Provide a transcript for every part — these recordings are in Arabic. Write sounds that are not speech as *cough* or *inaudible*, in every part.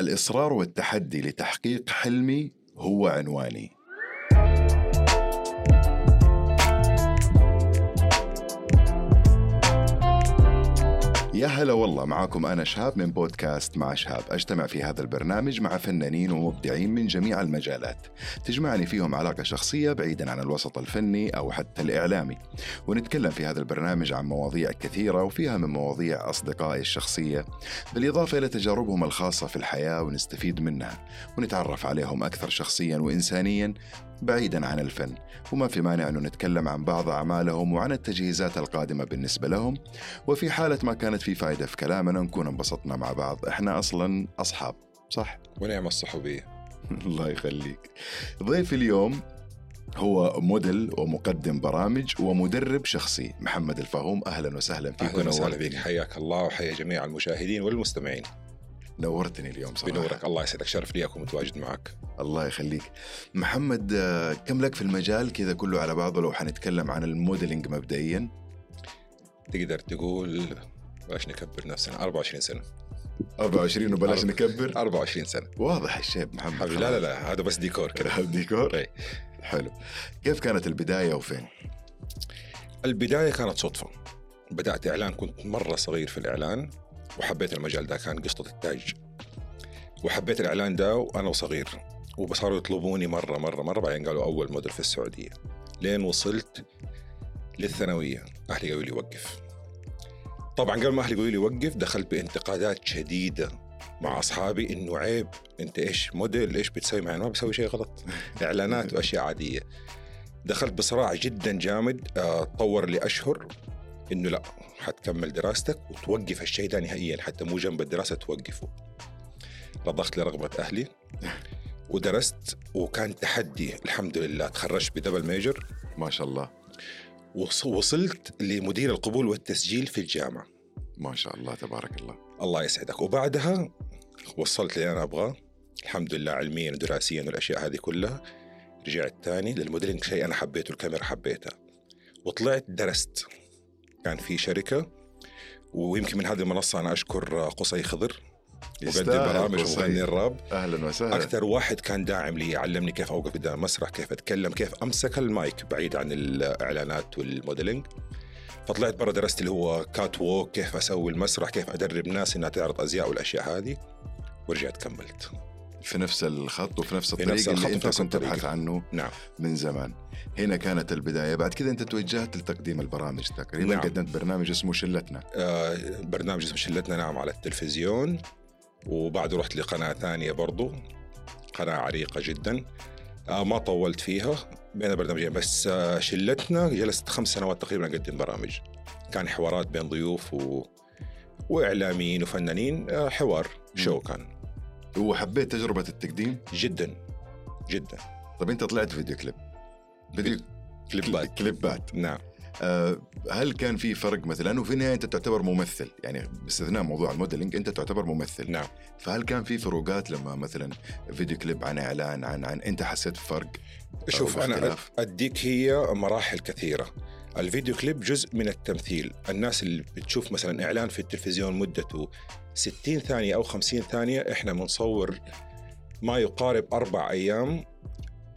الإصرار والتحدي لتحقيق حلمي هو عنواني. يا هلا والله معاكم أنا شهاب من بودكاست مع شهاب. أجتمع في هذا البرنامج مع فنانين ومبدعين من جميع المجالات. تجمعني فيهم علاقة شخصية بعيدا عن الوسط الفني أو حتى الإعلامي. ونتكلم في هذا البرنامج عن مواضيع كثيرة وفيها من مواضيع أصدقائي الشخصية بالإضافة إلى تجاربهم الخاصة في الحياة ونستفيد منها. ونتعرف عليهم أكثر شخصيا وإنسانيا بعيدا عن الفن. وما في مانع أنه نتكلم عن بعض أعمالهم وعن التجهيزات القادمة بالنسبة لهم. وفي حالة ما كانت في فائدة في كلامنا نكون انبسطنا مع بعض. إحنا أصلا أصحاب صح؟ ونعم الصحوبية. *laughs* الله يخليك. ضيف اليوم هو موديل ومقدم برامج ومدرب شخصي. محمد الفهوم أهلا وسهلا فيك أهلا وسهلا بك حياك الله وحيا جميع المشاهدين والمستمعين. نورتني اليوم صراحة. بنورك. الله يسعدك. شرف لي أكون متواجد معك. الله يخليك. محمد آه، كم لك في المجال؟ كذا كله على بعضه لو حنتكلم عن ال modeling مبدئيا. تقدر تقول بلاش نكبر نفسنا. 24 سنة. 24 وبلاش نكبر؟ 24 سنة. واضح الشيب محمد. حبيبي لا لا لا. هذا بس ديكور كده خلاص. ديكور؟ إيه. حلو. كيف كانت البداية وفين؟ البداية كانت صدفة. بدأت إعلان كنت مرة صغير في الإعلان. وحبيت المجال ده كان قسطه التاج. وحبيت الإعلان ده وأنا وصغير. وصاروا يطلبوني مرة مرة مرة بعدين قالوا أول موديل في السعودية. لين وصلت للثانوية أهلي قالوا لي وقف. طبعا قبل ما أهلي يقولوا لي وقف دخلت بانتقادات شديدة مع أصحابي إنه عيب أنت إيش موديل إيش بتسوي معي؟ ما بسوي شيء غلط. *laughs* إعلانات وأشياء عادية. دخلت بصراع جدا جامد آه، طور لي اشهر إنه لا حتكمل دراستك وتوقف الشيء ده نهائيا حتى مو جنب الدراسة توقفه. رضخت لرغبة أهلي *laughs* ودرست وكان تحدي الحمد لله تخرجت ب double major. ما شاء الله. وص- وصلت لمدير القبول والتسجيل في الجامعة. ما شاء الله تبارك الله. الله يسعدك. وبعدها وصلت اللي أنا ابغاه الحمد لله علميا ودراسيا والأشياء هذه كلها. رجعت تاني لل modeling شيء أنا حبيته الكاميرا حبيتها. وطلعت درست. كان في شركة ويمكن من هذه المنصة أنا أشكر قصي خضر مقدم برامج. ومغني الراب. أهلا وسهلا. أكثر واحد كان داعم لي علمني كيف أوقف قدام المسرح كيف أتكلم كيف أمسك المايك بعيد عن الإعلانات وال modeling فطلعت برا درست اللي هو catwalk كيف أسوي المسرح كيف أدرب ناس إنها تعرض أزياء والأشياء هذه ورجعت كملت. في نفس الخط وفي نفس الطريق نفس اللي أنت كنت. تبحث عنه نعم. من زمان. هنا كانت البداية. بعد كذا أنت توجهت لتقديم البرامج تقريبا. نعم. قدمت برنامج اسمه شلتنا. آه برنامج اسمه شلتنا نعم على التلفزيون. وبعده رحت لقناة ثانية برضو. قناة عريقة جدا. آه ما طولت فيها بين البرنامجين. بس آه شلتنا جلست خمس سنوات تقريبا أقدم برامج. كان حوارات بين ضيوف و... وإعلاميين وفنانين. آه حوار شو كان. وحبيت تجربة التقديم جدا جدا. طب أنت طلعت فيديو كليب؟ فيديو كليبات. كليبات نعم. آه، هل كان في فرق مثلا؟ وفي النهاية أنت تعتبر ممثل يعني باستثناء موضوع ال modeling أنت تعتبر ممثل. نعم. فهل كان في فروقات لما مثلا فيديو كليب عن إعلان عن عن أنت حسيت بفرق شوف أو أنا؟ أديك هي مراحل كثيرة. الفيديو كليب جزء من التمثيل. الناس اللي بتشوف مثلا إعلان في التلفزيون مدته 60 ثانية أو 50 ثانية إحنا بنصور ما يقارب أربع أيام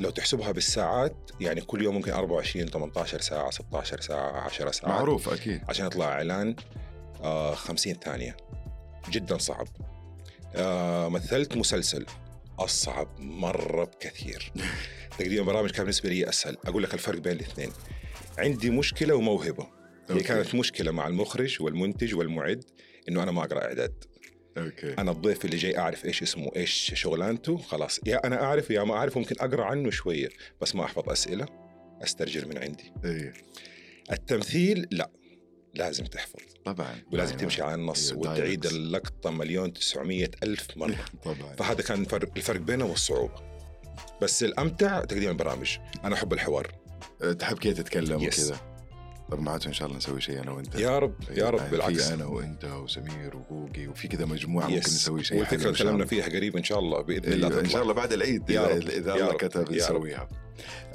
لو تحسبها بالساعات يعني كل يوم ممكن 24 18 ساعة 16 ساعة 10 ساعات. معروف أكيد. عشان يطلع إعلان آه 50 ثانية. جدا صعب. آه مثلت مسلسل. أصعب مرة بكثير. *laughs* تقديم برامج كان بالنسبة لي أسهل. أقول لك الفرق بين الاثنين. عندي مشكلة وموهبة. هي. كانت مشكلة مع المخرج والمنتج والمعد. إنه أنا ما أقرأ إعداد. أوكي. أنا الضيف اللي جاي أعرف إيش اسمه إيش شغلانته خلاص. يا أنا أعرف يا ما أعرف ممكن أقرأ عنه شوية بس ما أحفظ أسئلة أسترجل من عندي. إيه. التمثيل لا لازم تحفظ. طبعا. ولازم أيوة. تمشي على النص أيوة، وتعيد. اللقطة مليون تسعمية ألف مرة. طبعا. فهذا كان الفرق, الفرق بينه والصعوبة. بس الأمتع تقديم البرامج أنا أحب الحوار. أه، تحب كذا تتكلم Yes. وكذا؟ طب معناته إن شاء الله نسوي شيء أنا وأنت يا رب يا رب يعني بالعكس في أنا وأنت وسمير وبوقي وفي كذا مجموعة Yes. ممكن نسوي شيء شاء تكلمنا. فيها قريب إن شاء الله بإذن الله أيوة إن. شاء الله بعد العيد يا رب. إذا الله. كتب. نسويها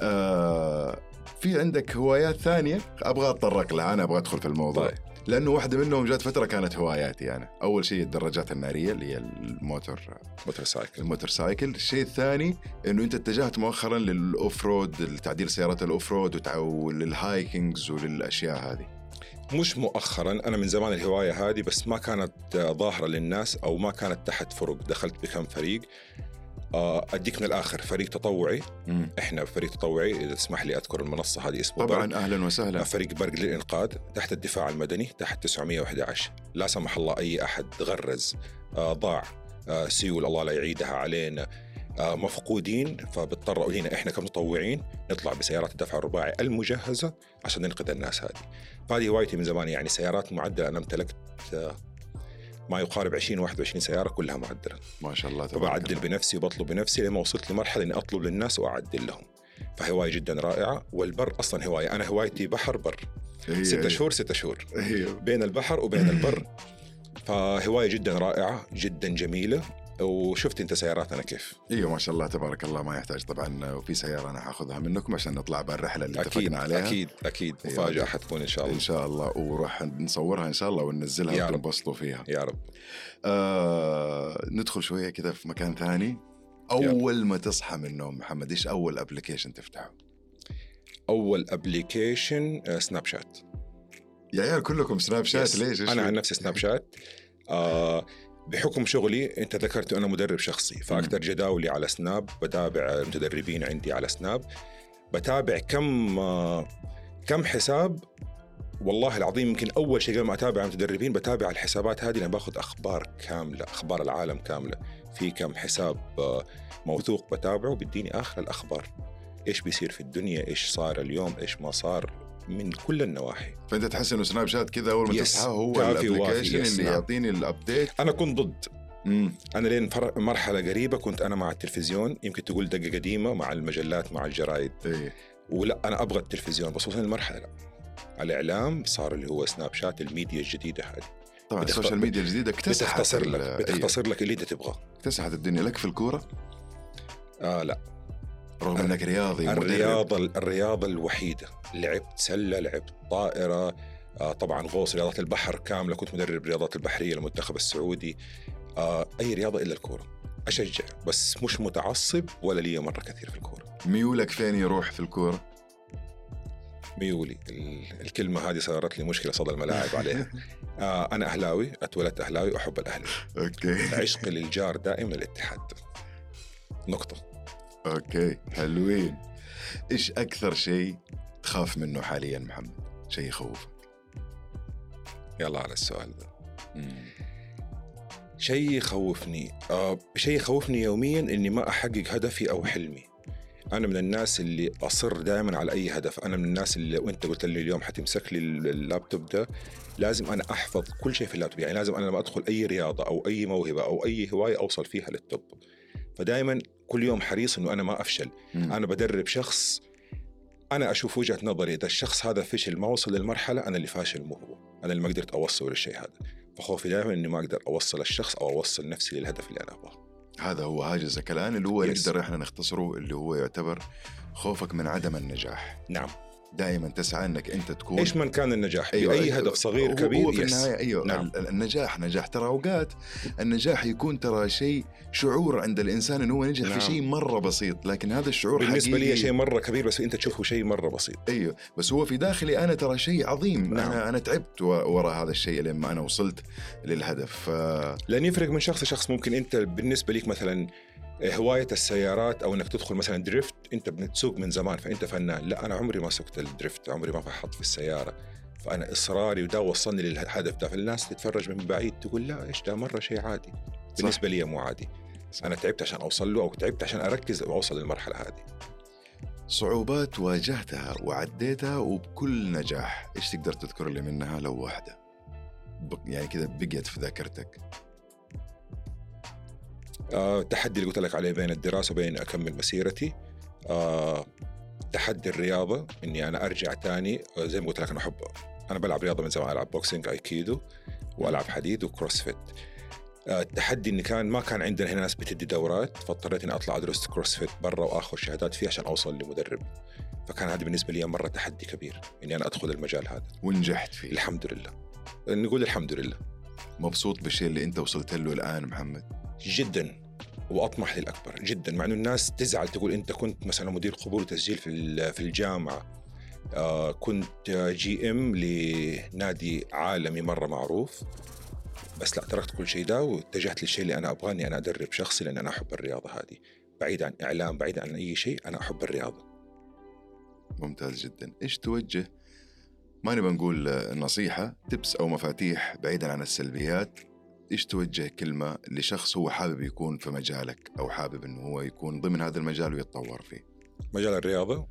آه في عندك هوايات ثانية أبغى أتطرق لها أنا أبغى أدخل في الموضوع طيب لأنه واحدة منهم جات فترة كانت هواياتي أنا. أول شيء الدراجات النارية اللي هي الموتور motorcycle ال motorcycle الشيء الثاني إنه أنت اتجهت مؤخرا لل off-road تعديل سيارات ال off-road ولل hikings وللأشياء هذه. مش مؤخرا أنا من زمان الهواية هذه بس ما كانت ظاهرة للناس أو ما كانت تحت فرق. دخلت بكم فريق أديك من الآخر فريق تطوعي. مم. إحنا فريق تطوعي إذا تسمح لي أذكر المنصة هذه اسمه برق. طبعا أهلا وسهلا. فريق برق للإنقاذ تحت الدفاع المدني تحت 911 لا سمح الله أي أحد غرز آه، ضاع آه، سيول الله لا يعيدها علينا. آه، مفقودين فبضطر هنا إحنا كمتطوعين نطلع بسيارات الدفع الرباعي المجهزة عشان ننقذ الناس هذه. فهذه هوايتي من زمان يعني سيارات معدلة أنا امتلكت آه، ما يقارب 20 21 سيارة كلها معدلة. ما شاء الله تبارك الله. بنفسي وبطلب بنفسي لما وصلت لمرحلة إني أطلب للناس وأعدل لهم. فهواية جدا رائعة والبر أصلا هواية. أنا هوايتي بحر بر. هي- ستة شهور ستة شهور. بين البحر وبين البر. *clears throat* فهواية جدا رائعة جدا جميلة. وشفت انت سياراتنا كيف. إيوه ما شاء الله تبارك الله ما يحتاج طبعا وفي سيارة أنا حاخذها منكم عشان نطلع بالرحلة اللي أكيد اتفقنا عليها. أكيد أكيد. أيوة. مفاجأة حتكون إن شاء الله. إن شاء الله. وراح نصورها إن شاء الله يا وننزلها رب. وتنبسطوا فيها. يا رب. آه ندخل شوية كذا في مكان ثاني. أول ما تصحى من النوم محمد إيش أول ابلكيشن تفتحه؟ أول application سناب شات يا عيال كلكم سناب شات. ليش؟ أنا؟ عن نفسي سناب شات بحكم شغلي أنت ذكرت أنا مدرب شخصي فأكثر جداولي على سناب بتابع متدربين عندي على سناب بتابع كم كم حساب والله العظيم يمكن أول شيء قبل ما أتابع متدربين بتابع الحسابات هذه لأن باخذ أخبار كاملة أخبار العالم كاملة. في كم حساب موثوق بتابعه بيديني آخر الأخبار. إيش بيصير في الدنيا؟ إيش صار اليوم؟ إيش ما صار؟ من كل النواحي. فأنت تحس إنه سناب شات كذا أول ما. تصحى هو ال application اللي نعم. يعطيني ال update أنا كنت ضد. مم. أنا لين فر- مرحلة قريبة كنت أنا مع التلفزيون. يمكن تقول دقة قديمة مع المجلات مع الجرايد. إيه ولا أنا أبغى التلفزيون بس وصلنا لمرحله لا الإعلام صار اللي هو سناب شات الميديا الجديدة. هذه طبعا بتخت- ال social media الجديدة اكتسحت بتختصر لك. بتختصر لك اللي أنت تبغاه. اكتسحت الدنيا. لك في الكورة؟ آه لا. رغم انك رياضي مدرب. الرياضه الرياضه الوحيدة. لعبت سله لعبت طائرة. آه طبعا غوص رياضات البحر كاملة. كنت مدرب رياضات البحرية للمنتخب السعودي. آه أي رياضة إلا الكورة. أشجع بس مش متعصب ولا لي مرة كثير في الكورة. ميولك فين يروح في الكورة؟ ميولي. ال- الكلمة هذه صارت لي مشكلة صدى الملاعب عليها. *laughs* آه أنا أهلاوي أتولدت أهلاوي وأحب الأهلي. okay. عشقي للجار دائما الاتحاد نقطة. أوكي حلوين. إيش أكثر شيء تخاف منه حاليا محمد؟ شيء يخوفك. يلا على السؤال ده. شيء يخوفني آه شيء يخوفني يوميا إني ما أحقق هدفي أو حلمي. أنا من الناس اللي أصر دائما على أي هدف. أنا من الناس اللي وأنت قلت لي اليوم حتمسك لي اللابتوب ده لازم أنا أحفظ كل شيء في اللابتوب. يعني لازم أنا لما أدخل أي رياضة أو أي موهبة أو أي هواية أوصل فيها لل top. فدائما كل يوم حريص إنه أنا ما أفشل. مم. أنا بدرب شخص أنا أشوف وجهة نظري إذا الشخص هذا فشل ما وصل للمرحلة أنا اللي فاشل مو هو. أنا اللي ما قدرت أوصل للشيء هذا. فخوفي دائما إني ما أقدر أوصل الشخص أو أوصل نفسي للهدف اللي أنا أبغاه. هذا هو هاجسك الان اللي هو yes. نقدر إحنا نختصره اللي هو يعتبر خوفك من عدم النجاح. نعم. دائما تسعى إنك أنت تكون إيش من كان النجاح أيوة، بأي أيوة. هدف صغير هو كبير هو في yes. النهاية أيوه نعم. ال- النجاح نجاح ترى أوقات النجاح يكون ترى شيء شعور عند الإنسان إنه هو نجح نعم. في شيء مرة بسيط لكن هذا الشعور بالنسبة حقيقي لي شيء مرة كبير بس أنت تشوفه شيء مرة بسيط أيوه بس هو في داخلي أنا ترى شيء عظيم نعم. أنا أنا تعبت وراء هذا الشيء لما أنا وصلت للهدف ف... لأن يفرق من شخص لشخص ممكن أنت بالنسبة لك مثلا هواية السيارات أو إنك تدخل مثلا drift أنت بتسوق من زمان فأنت فنان. لا أنا عمري ما سقت ال drift عمري ما فحطت في السيارة. فأنا إصراري وده وصلني للهدف ده. فالناس تتفرج من بعيد تقول لا إيش ده؟ مرة شيء عادي. بالنسبة لي مو عادي. أنا تعبت عشان أوصل له أو تعبت عشان أركز وأوصل للمرحلة هذه. صعوبات واجهتها وعديتها وبكل نجاح. إيش تقدر تذكر لي منها لو واحدة؟ يعني كذا بقيت في ذاكرتك. التحدي اللي قلت لك عليه بين الدراسة وبين أكمل مسيرتي. آه، تحدي الرياضة إني أنا أرجع تاني آه، زي ما قلت لك أنا أحب أنا بلعب رياضة من زمان ألعب boxing aikido وألعب حديد و CrossFit. آه، التحدي إني كان ما كان عندنا هنا ناس بتدي دورات فاضطريت إني أطلع أدرس CrossFit برا وآخذ شهادات فيها عشان أوصل لمدرب. فكان هذا بالنسبة لي مرة تحدي كبير إني أنا أدخل المجال هذا. ونجحت فيه. الحمد لله. نقول الحمد لله. مبسوط بالشيء اللي أنت وصلت له الآن محمد؟ جدا. وأطمح للأكبر جدا مع إنه الناس تزعل تقول أنت كنت مثلا مدير قبول وتسجيل في في الجامعة. آه كنت جي إم لنادي عالمي مرة معروف. بس لا تركت كل شيء ده واتجهت للشيء اللي أنا ابغاه اني أنا أدرب شخصي لأن أنا أحب الرياضة هذه. بعيد عن إعلام بعيد عن أي شيء أنا أحب الرياضة. ممتاز جدا. إيش توجه؟ ما نبغى نقول نصيحة تبس أو مفاتيح بعيدا عن السلبيات. إيش توجه كلمة لشخص هو حابب يكون في مجالك أو حابب أنه هو يكون ضمن هذا المجال ويتطور فيه؟ مجال الرياضة؟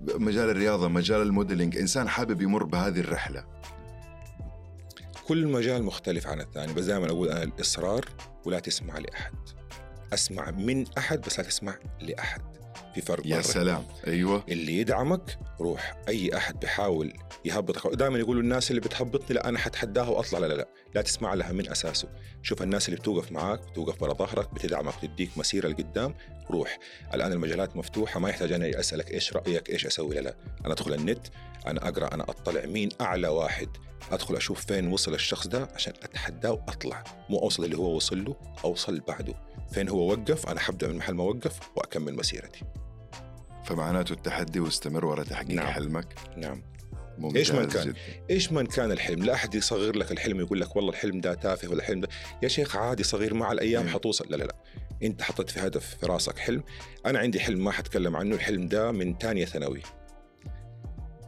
مجال الرياضة مجال الموديلينج. إنسان حابب يمر بهذه الرحلة. كل مجال مختلف عن الثاني بس دائما أقول أنا الإصرار ولا تسمع لأحد. أسمع من أحد بس لا تسمع لأحد. في فرق يا سلام. أيوه. اللي يدعمك روح. أي أحد بيحاول يهبطك دائما يقولوا الناس اللي بتهبطني لا أنا حتحداها وأطلع. لا لا لا. لا تسمع لها من أساسه. شوف الناس اللي بتوقف معاك بتوقف ورا ظهرك بتدعمك بتديك مسيرة لقدام. روح. الآن المجالات مفتوحة ما يحتاج أنا أسألك إيش رأيك إيش أسوي. لا لا. أنا أدخل النت أنا أقرأ أنا أطلع مين أعلى واحد. أدخل أشوف فين وصل الشخص ده عشان أتحداه وأطلع. مو أوصل اللي هو وصل له أوصل بعده. فين هو وقف؟ أنا حبدأ من محل ما وقف وأكمل مسيرتي. فمعناته التحدي واستمر ورا تحقيق نعم. حلمك؟ نعم. ممتاز إيش ما كان. جدا. إيش ما كان الحلم؟ لا أحد يصغر لك الحلم يقول لك والله الحلم ده تافه ولا الحلم ده. يا شيخ عادي صغير مع الأيام. حتوصل. لا لا لا. أنت حطيت في هدف في راسك حلم. أنا عندي حلم ما حتكلم عنه. الحلم ده من ثانية ثانوي.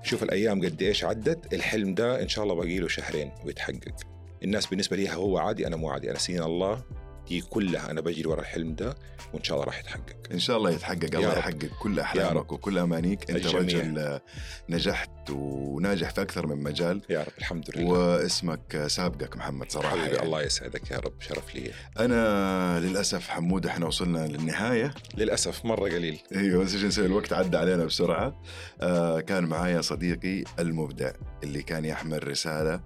شوف الأيام قد إيش عدت الحلم ده إن شاء الله باقي له شهرين ويتحقق. الناس بالنسبة لي هو عادي أنا مو عادي. أنا سنين الله دي كلها أنا بجري ورا الحلم ده وإن شاء الله راح يتحقق. إن شاء الله يتحقق الله. يحقق كل أحلامك وكل أمانيك. أنت الجميع. رجل آه، نجحت وناجح في أكثر من مجال. يا رب الحمد لله. واسمك آه، سابقك محمد صراحة. حبيبي يعني. الله يسعدك يا رب شرف لي. أنا للأسف حمود إحنا وصلنا للنهاية. للأسف مرة قليل. أيوه بس إيش نسوي الوقت عدى علينا بسرعة. آه كان معايا صديقي المبدع اللي كان يحمل رسالة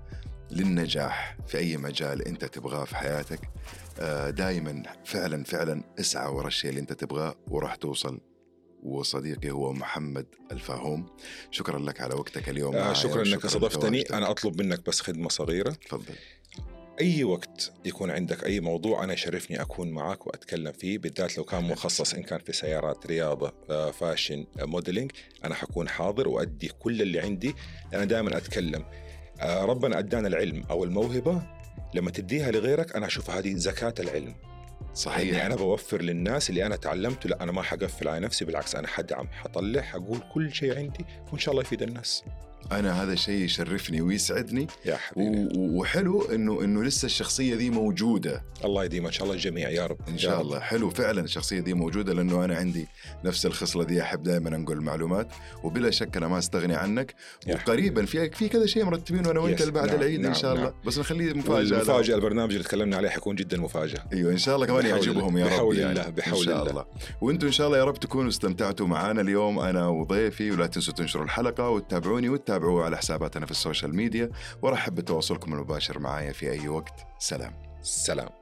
للنجاح في أي مجال أنت تبغاه في حياتك. دائما فعلا فعلا اسعى ورا الشيء اللي أنت تبغاه وراح توصل. وصديقي هو محمد الفاهوم. شكرا لك على وقتك اليوم. آه شكرا انك استضفتني. أنا أطلب منك بس خدمة صغيرة. تفضل. أي وقت يكون عندك أي موضوع أنا يشرفني أكون معك وأتكلم فيه بالذات لو كان مخصص إن كان في سيارات رياضة آه، fashion آه، modeling. أنا حكون حاضر وأدي كل اللي عندي. أنا دائما أتكلم. آه، ربنا أدانا العلم أو الموهبة لما تديها لغيرك أنا أشوف هذه زكاة العلم. صحيح. يعني أنا بوفر للناس اللي أنا تعلمته لا أنا ما حقفل على نفسي بالعكس أنا حدعم حطلع حقول كل شيء عندي وإن شاء الله يفيد الناس. أنا هذا الشيء يشرفني ويسعدني يا حبيبي. وحلو انه إنه لسه الشخصية دي موجودة. الله يديم إن شاء الله الجميع يا رب. إن شاء رب. الله. حلو فعلا الشخصية دي موجودة لأنه أنا عندي نفس الخصلة دي أحب دائما أنقل المعلومات وبلا شك أنا ما أستغني عنك. وقريبا في في كذا شيء مرتبين أنا وأنت بعد نعم، العيد إن نعم، شاء الله. نعم. بس نخليه مفاجأة. مفاجأة البرنامج اللي تكلمنا عليه حيكون جدا مفاجأة. أيوه إن شاء الله كمان يعجبهم يا رب بحول يعني. الله، بحول إن شاء الله. الله. وأنتم إن شاء الله يا رب تكونوا استمتعتوا معنا اليوم. أنا وضيفي ولا تنسوا تنشروا الحلقة وتتابعوني. وتتابعوا على حساباتنا في السوشيال ميديا وارحب بتواصلكم المباشر معايا في أي وقت. سلام. سلام.